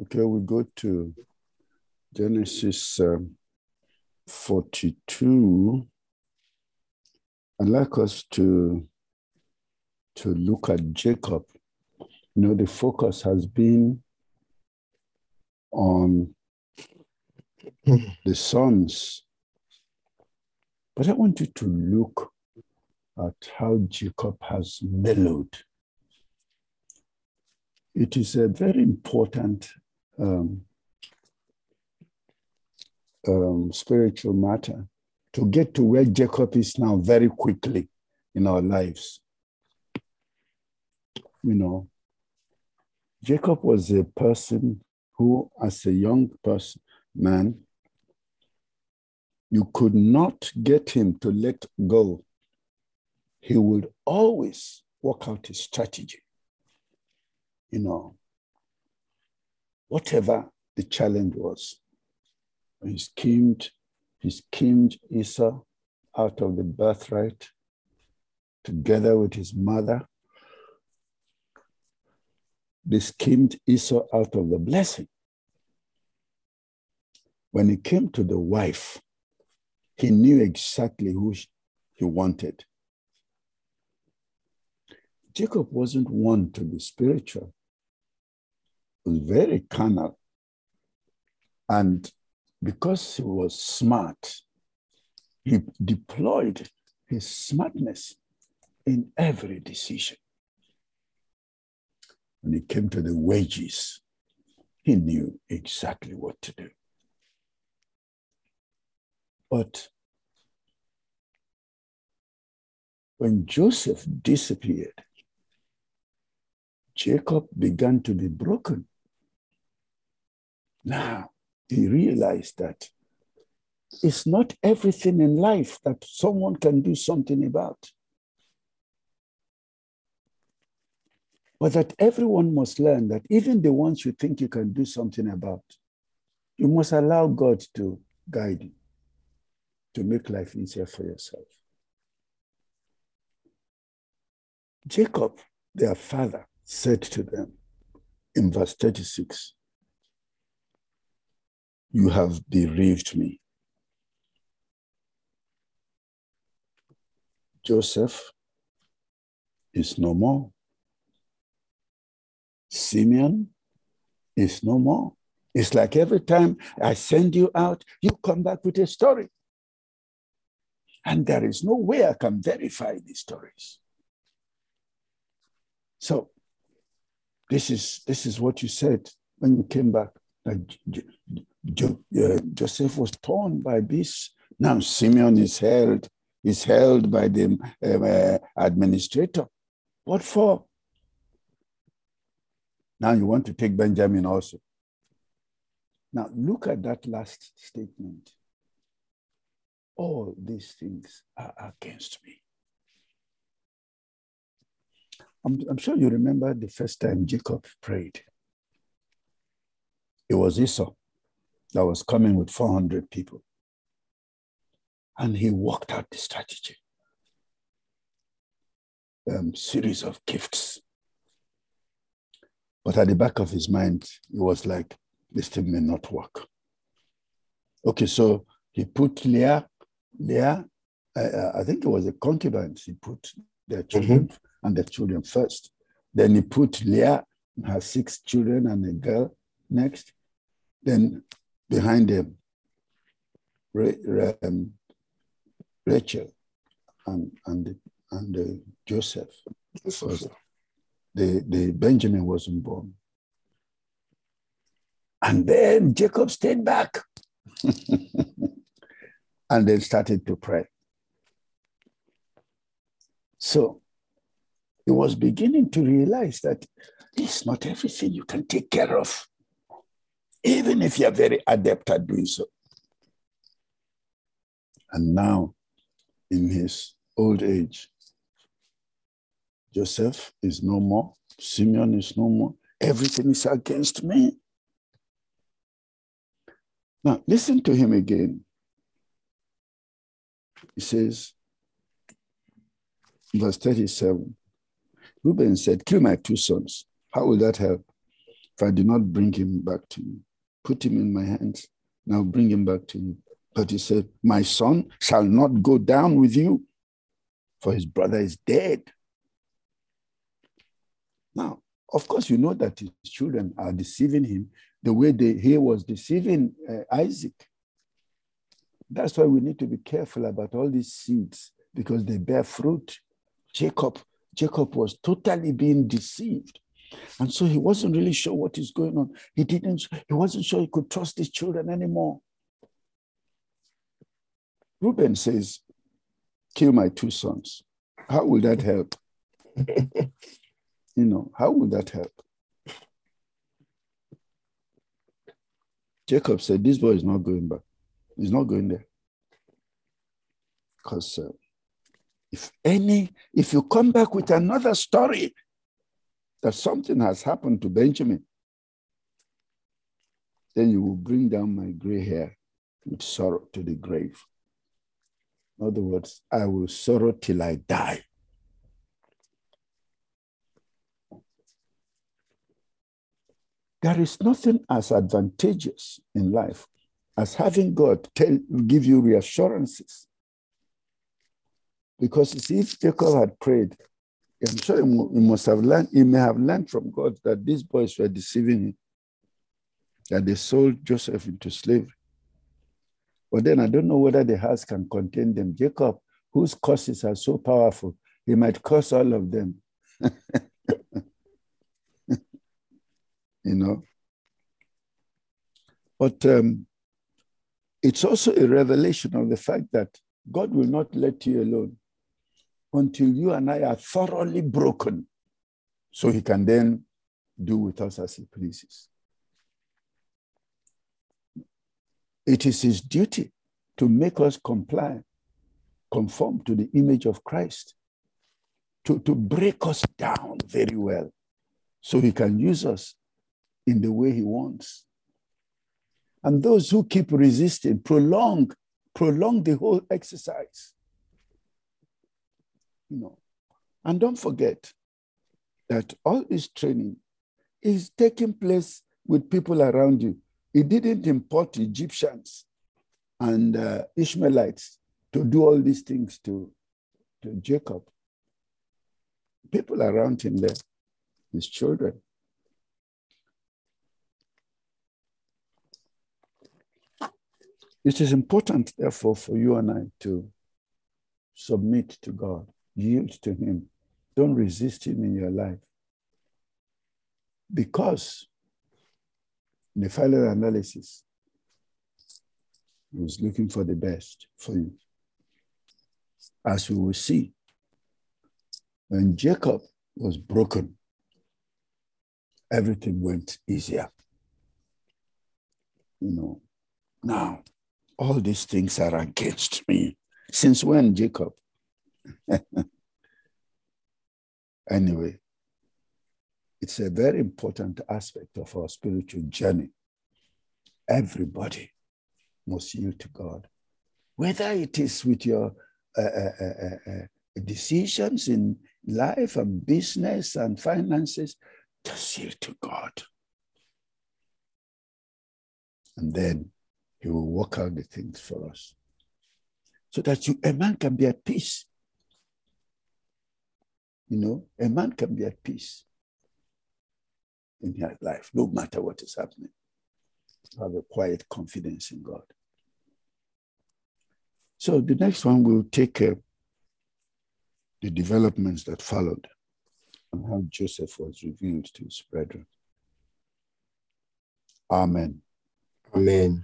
Okay, we go to Genesis um, 42. I'd like us to, to look at Jacob. You know, the focus has been on the sons. But I want you to look at how Jacob has mellowed. It is a very important um, um, spiritual matter to get to where Jacob is now very quickly in our lives. You know, Jacob was a person who, as a young person, man, you could not get him to let go. He would always work out his strategy. You know, whatever the challenge was, he schemed, he schemed Esau out of the birthright together with his mother. They schemed Esau out of the blessing. When he came to the wife, he knew exactly who he wanted. Jacob wasn't one to be spiritual. Very carnal. And because he was smart, he deployed his smartness in every decision. When it came to the wages, he knew exactly what to do. But when Joseph disappeared, Jacob began to be broken. Now, he realized that it's not everything in life that someone can do something about. But that everyone must learn that even the ones you think you can do something about, you must allow God to guide you, to make life easier for yourself. Jacob, their father, said to them in verse 36 you have bereaved me. Joseph is no more. Simeon is no more. It's like every time I send you out, you come back with a story. And there is no way I can verify these stories. So this is this is what you said when you came back. Uh, Joseph was torn by this. Now Simeon is held, is held by the uh, uh, administrator. What for? Now you want to take Benjamin also. Now look at that last statement. All these things are against me. I'm, I'm sure you remember the first time Jacob prayed. It was Esau that was coming with 400 people. And he worked out the strategy. Um, series of gifts. But at the back of his mind, it was like, this thing may not work. Okay, so he put Leah, Leah, uh, I think it was a concubine. He put their children mm-hmm. and their children first. Then he put Leah, her six children and a girl next. Then behind them, um, Rachel and and and uh, Joseph. Was, the, the Benjamin wasn't born. And then Jacob stayed back and then started to pray. So he was beginning to realize that it's not everything you can take care of even if you're very adept at doing so. And now, in his old age, Joseph is no more, Simeon is no more, everything is against me. Now, listen to him again. He says, verse 37 Reuben said, Kill my two sons. How will that help? if I do not bring him back to you, put him in my hands. Now bring him back to you. But he said, My son shall not go down with you, for his brother is dead. Now, of course, you know that his children are deceiving him the way they, he was deceiving uh, Isaac. That's why we need to be careful about all these seeds because they bear fruit. Jacob, Jacob was totally being deceived. And so he wasn't really sure what is going on. He didn't, he wasn't sure he could trust his children anymore. Reuben says, Kill my two sons. How will that help? you know, how would that help? Jacob said, This boy is not going back. He's not going there. Because uh, if any, if you come back with another story that something has happened to Benjamin, then you will bring down my gray hair with sorrow to the grave. In other words, I will sorrow till I die. There is nothing as advantageous in life as having God tell, give you reassurances. Because you if Jacob had prayed, I'm sure he must have learned, he may have learned from God that these boys were deceiving him, that they sold Joseph into slavery. But then I don't know whether the house can contain them. Jacob, whose curses are so powerful, he might curse all of them. you know. But um, it's also a revelation of the fact that God will not let you alone until you and I are thoroughly broken, so He can then do with us as He pleases. It is His duty to make us comply, conform to the image of Christ, to, to break us down very well, so He can use us in the way he wants. And those who keep resisting prolong, prolong the whole exercise. You know, and don't forget that all this training is taking place with people around you. He didn't import Egyptians and uh, Ishmaelites to do all these things to, to Jacob. People around him there, his children. It is important, therefore, for you and I to submit to God, yield to Him. Don't resist Him in your life. Because in the final analysis, He was looking for the best for you. As we will see, when Jacob was broken, everything went easier. You know, now all these things are against me. Since when, Jacob? anyway, it's a very important aspect of our spiritual journey. Everybody must yield to God, whether it is with your uh, uh, uh, uh, decisions in life and business and finances, just yield to God. And then he will work out the things for us. So that you, a man can be at peace. You know, a man can be at peace in his life, no matter what is happening. Have a quiet confidence in God. So the next one will take uh, the developments that followed and how Joseph was revealed to his brethren. Amen. Amen.